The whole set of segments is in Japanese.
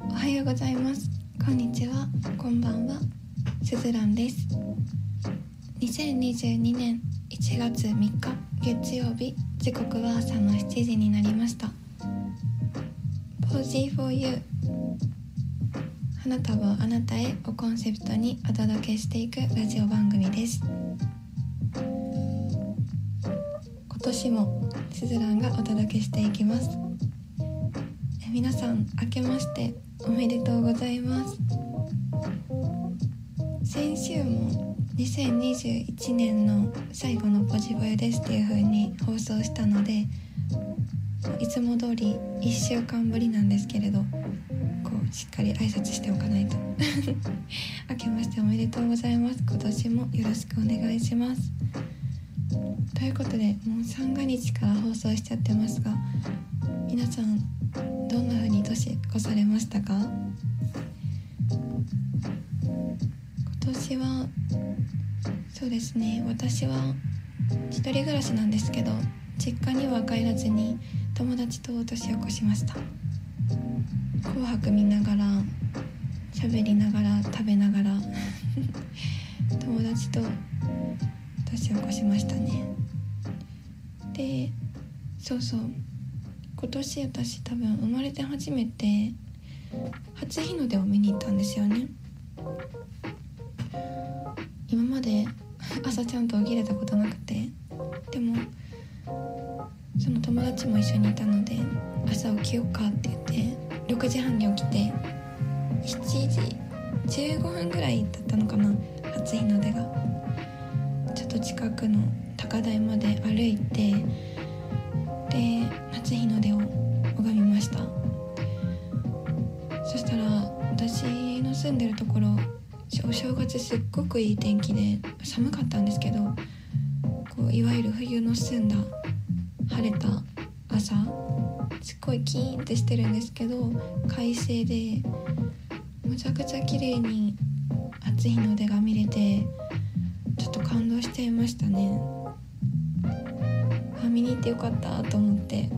おはようございます。こんにちは。こんばんは。すずらんです。2022年1月3日月曜日。時刻は朝の7時になりました。Posy for You 花束をあなたへをコンセプトにお届けしていくラジオ番組です。今年もすずらんがお届けしていきます。え皆さん明けましておめでとうございます。先週も2021年の最後のポジボヤですっていう風に放送したのでいつも通り1週間ぶりなんですけれどしっかり挨拶しておかないと。明けましておめでとうございます。今年もよろしくお願いします。ということでもう三が日から放送しちゃってますが皆さんどんな風に年越されましたか？今年はそうですね。私は一人暮らしなんですけど実家には帰らずに友達と年を越しました。紅白見ながら喋りながら食べながら 友達と年を越しましたね。でそうそう。今年私多分生まれて初めて初日の出を見に行ったんですよね。今まで朝ちゃんと起きれたことなくてでもその友達も一緒にいたので朝起きようかって言って6時半に起きて7時15分ぐらいだったのかな初日の出が。ちょっと近くの高台まで歩いてで初日の出を拝みました。そしたら私の住んでるところお正月すっごくいい天気で寒かったんですけどこういわゆる冬の澄んだ晴れた朝すっごいキーンってしてるんですけど快晴でむちゃくちゃ綺麗に初日の出が見れてちょっと感動しちゃいましたね。あ見に行ってよかったと思っていっ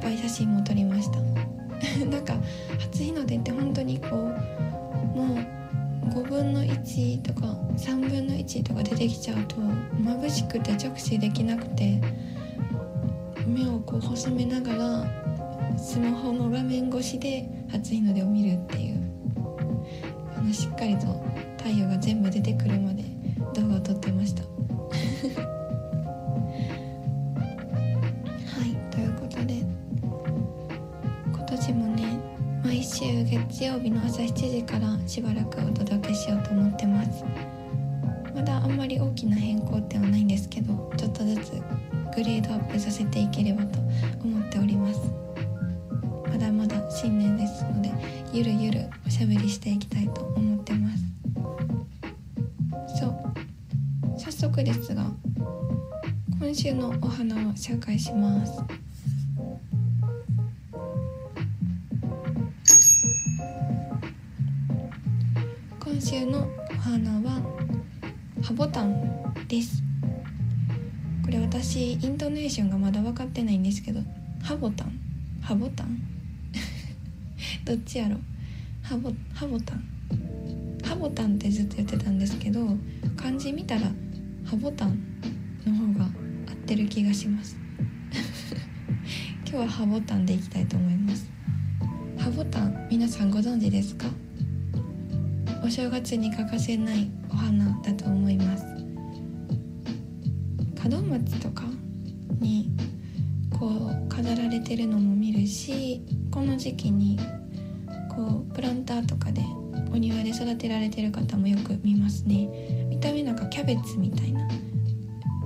ぱい写真も撮りました。なんか初日の出って本当にこうもう5分の1とか3分の1とか出てきちゃうと眩しくて直視できなくて目をこう細めながらスマホの画面越しで初日の出を見るっていう。あのしっかりと太陽が全部出てくるまで動画を撮ってました。はいということで今年もね毎週月曜日の朝7時からしばらくお届けしようと思ってます。まだあんまり大きな変更点はないんですけどちょっとずつグレードアップさせていければと思っております。まだまだ新年ですのでゆるゆるおしゃべりしていきたいと思ってます。そう。早速ですが今週のお花を紹介します。今週のお花はハボタンです。これ私イントネーションがまだ分かってないんですけどハボタン？ハボタン？どっちやろ？ハボハボタン？ハボタンってずっと言ってたんですけど漢字見たらハボタンの方が合ってる気がします。今日はハボタンでいきたいと思います。ハボタン皆さんご存知ですか？お正月に欠かせないお花だと思います門松とかにこう飾られてるのも見るしこの時期にこうプランターとかでお庭で育てられてる方もよく見ますね。見た目なんかキャベツみたいな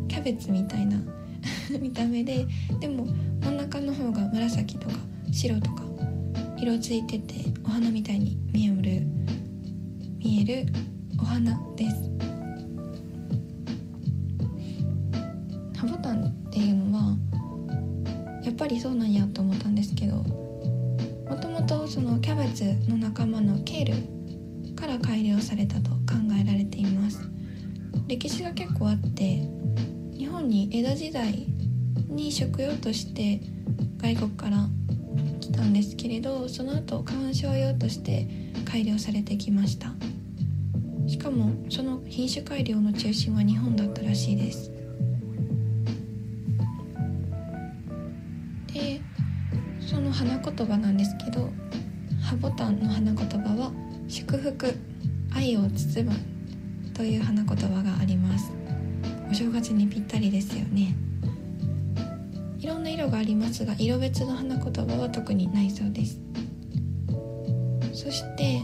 キャベツみたいな 見た目ででも真ん中の方が紫とか白とか色ついててお花みたいに見える見えるお花です。りそうなんやと思ったんですけどもともとそのキャベツの仲間のケールから改良されたと考えられています。歴史が結構あって日本に江戸時代に食用として外国から来たんですけれどその後観賞用として改良されてきました。しかもその品種改良の中心は日本だったらしいです。花言葉なんですけどハボタンの花言葉は祝福愛を包むという花言葉があります。お正月にぴったりですよね。いろんな色がありますが色別の花言葉は特にないそうです。そして、え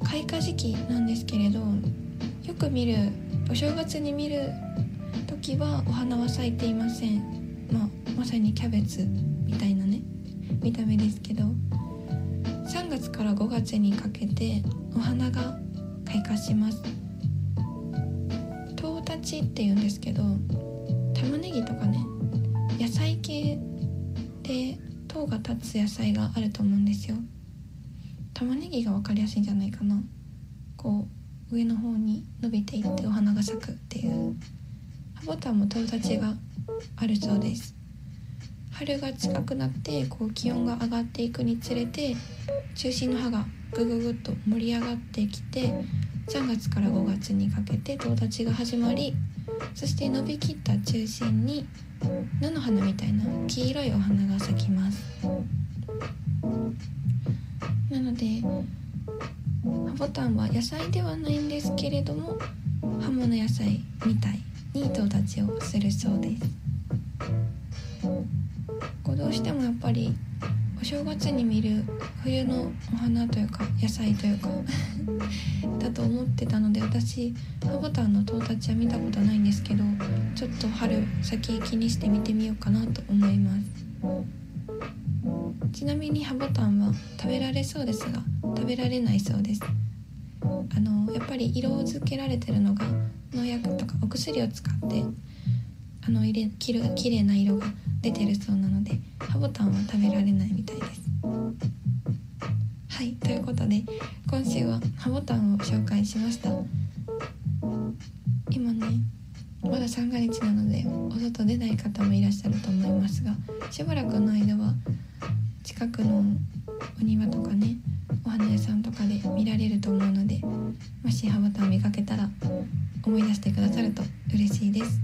ー、開花時期なんですけれどよく見るお正月に見る時はお花は咲いていません。まあまさにキャベツみたいな見た目ですけど3月から5月にかけてお花が開花します。唐立ちっていうんですけど玉ねぎとかね野菜系で糖が立つ野菜があると思うんですよ。玉ねぎが分かりやすいんじゃないかな。こう上の方に伸びていってお花が咲くっていう。ハボタンも糖立ちがあるそうです。春が近くなってこう気温が上がっていくにつれて中心の葉がぐぐぐっと盛り上がってきて3月から5月にかけて糖立ちが始まりそして伸びきった中心に菜の花みたいな黄色いお花が咲きます。なのでハボタンは野菜ではないんですけれども葉物野菜みたいに糖立ちをするそうです。うどうしてもやっぱりお正月に見る冬のお花というか野菜というか だと思ってたので私ハボタンのトウタチは見たことないんですけどちょっと春先気にして見てみようかなと思います。ちなみにハボタンは食べられそうですが食べられないそうです。あのやっぱり色付けられてるのが農薬とかお薬を使ってあの入れきる綺麗な色が出てるそうなのでハボタンは食べられないみたいです。はいということで今週はハボタンを紹介しました。今ねまだ三が日なのでお外出ない方もいらっしゃると思いますがしばらくの間は近くのお庭とかねお花屋さんとかで見られると思うのでもしハボタン見かけたら思い出してくださると嬉しいです。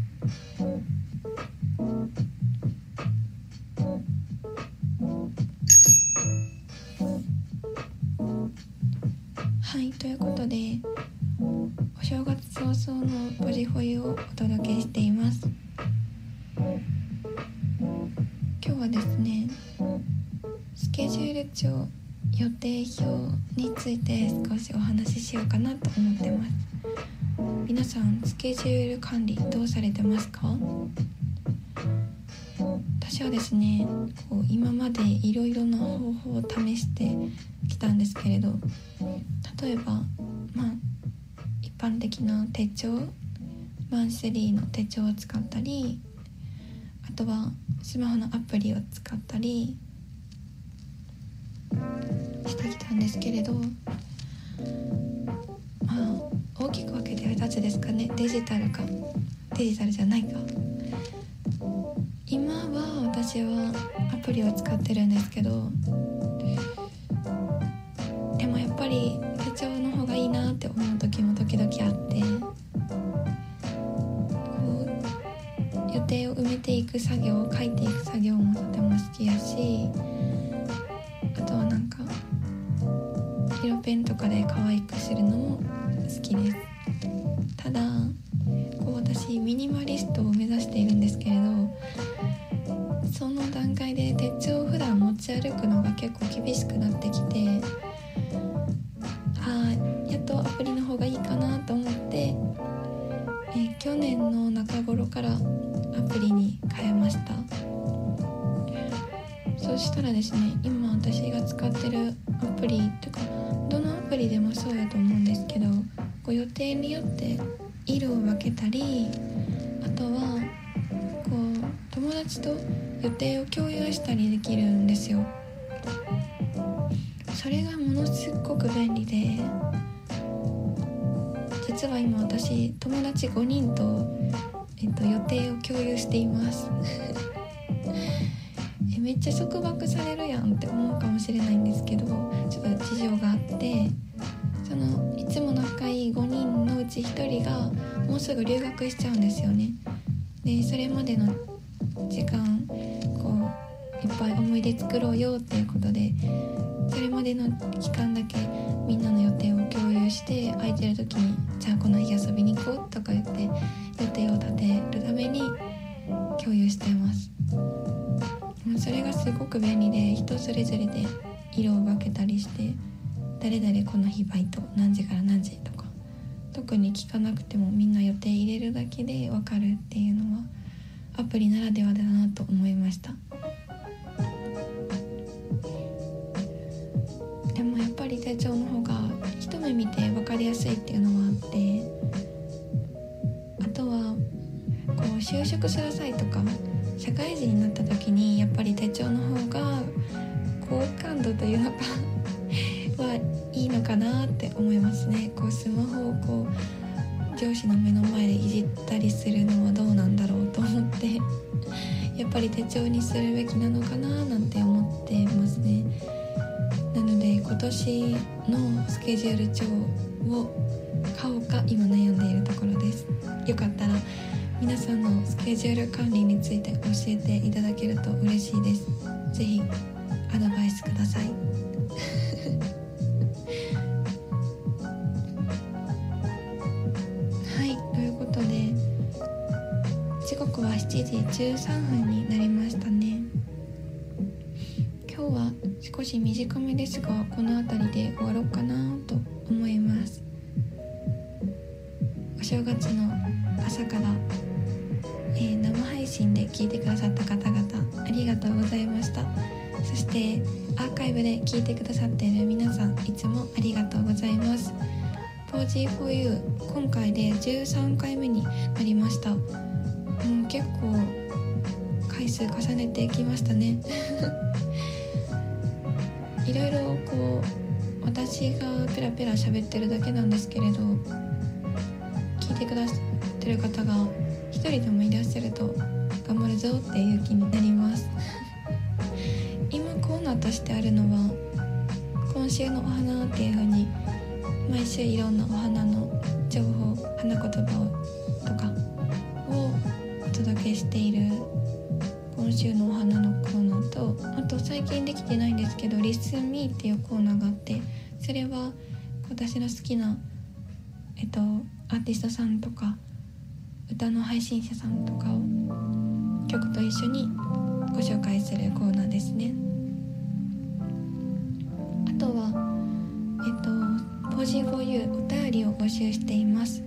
予定表について少しお話ししようかなと思ってます。皆さんスケジュール管理どうされてますか？私はですねこう今までいろいろな方法を試してきたんですけれど例えばまあ一般的な手帳マンスリーの手帳を使ったりあとはスマホのアプリを使ったりしてきたんですけれどまあ大きく分けて2つですかね。デジタルかデジタルじゃないか。今は私はアプリを使ってるんですけどでもやっぱり手帳の方がいいなって思う時も時々あってこう予定を埋めていく作業書いていく作業もとても好きやしあとはなんか色ペンとかで可愛くするのも好きです。ただこう私ミニマリストを目指しているんですけれどその段階で手帳を普段持ち歩くのが結構厳しくなってきてあやっとアプリの方がいいかなと思って、え去年の中頃からアプリに変えました。そしたらですね今私が使ってるアプリとかプリでもそうやと思うんですけどこう予定によって色を分けたりあとはこう友達と予定を共有したりできるんですよ。それがものすごく便利で実は今私友達5人と、えっと、予定を共有しています。めっちゃ束縛されるやんって思うかもしれないんですけどちょっと事情があってそのいつも仲いい5人のうち1人がもうすぐ留学しちゃうんですよね。でそれまでの時間こういっぱい思い出作ろうよっていうことでそれまでの期間だけみんなの予定を共有して空いてる時に「じゃあこの日遊びに行こう」とか言って予定を立てるために共有してます。それがすごく便利で人それぞれで色を分けたりして誰々この日バイト何時から何時とか特に聞かなくてもみんな予定入れるだけで分かるっていうのはアプリならではだなと思いました。でもやっぱり手帳の方が一目見て分かりやすいっていうのはあってあとはこう就職する際とか社会人になった時にやっぱり手帳の方が好感度というのか はいいのかなって思いますね。こうスマホをこう上司の目の前でいじったりするのはどうなんだろうと思ってやっぱり手帳にするべきなのかななんて思ってますね。なので今年のスケジュール帳を買おうか今悩んでいるところです。よかったら皆さんのスケジュール管理について教えていただけると嬉しいです。是非アドバイスください。はいということで時刻は7時13分になりましたね。今日は少し短めですがこの辺りで終わろうかなと思います。お正月の朝から、えー、生配信で聞いてくださった方々ありがとうございました。そしてアーカイブで聞いてくださっている皆さんいつもありがとうございます。4G4U 今回で13回目になりました。もう結構回数重ねてきましたね。いろいろこう私がペラペラ喋ってるだけなんですけれど聞いてくださってる方が一人でもいらっしゃると頑張るぞっていう気になります。今コーナーとしてあるのは今週のお花っていう風に毎週いろんなお花の情報花言葉をとかをお届けしている今週のお花のコーナーとあと最近できてないんですけど「リスンミーっていうコーナーがあってそれは私の好きなえっとアーティストさんとか歌の配信者さんとかを曲と一緒にご紹介するコーナーですね。あとはえっと「ポジ 4U」お便りを募集しています。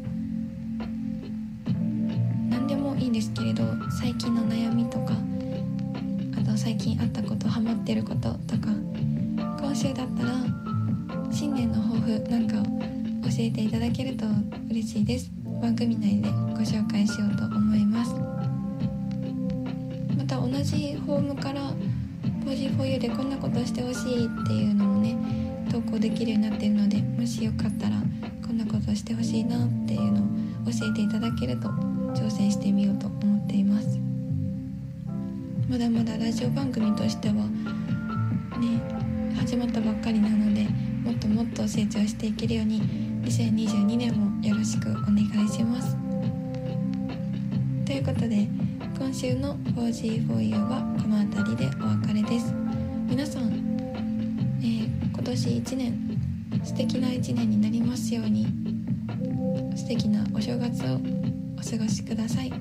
何でもいいんですけれど最近の悩みとかあと最近あったことハマってることとか今週だったら新年の抱負なんかを教えていただけると嬉しいです。番組内でご紹介しようと思います。また同じフォームから「ポジフォユでこんなことしてほしいっていうのもね投稿できるようになっているのでもしよかったらこんなことしてほしいなっていうのを教えていただけると挑戦してみようと思っています。まだまだラジオ番組としてはね始まったばっかりなのでもっともっと成長していけるように2022年もよろしくお願いします。ということで今週の 4G4U はこの辺りでお別れです。皆さん、えー、今年1年素敵な1年になりますように素敵なお正月をお過ごしください。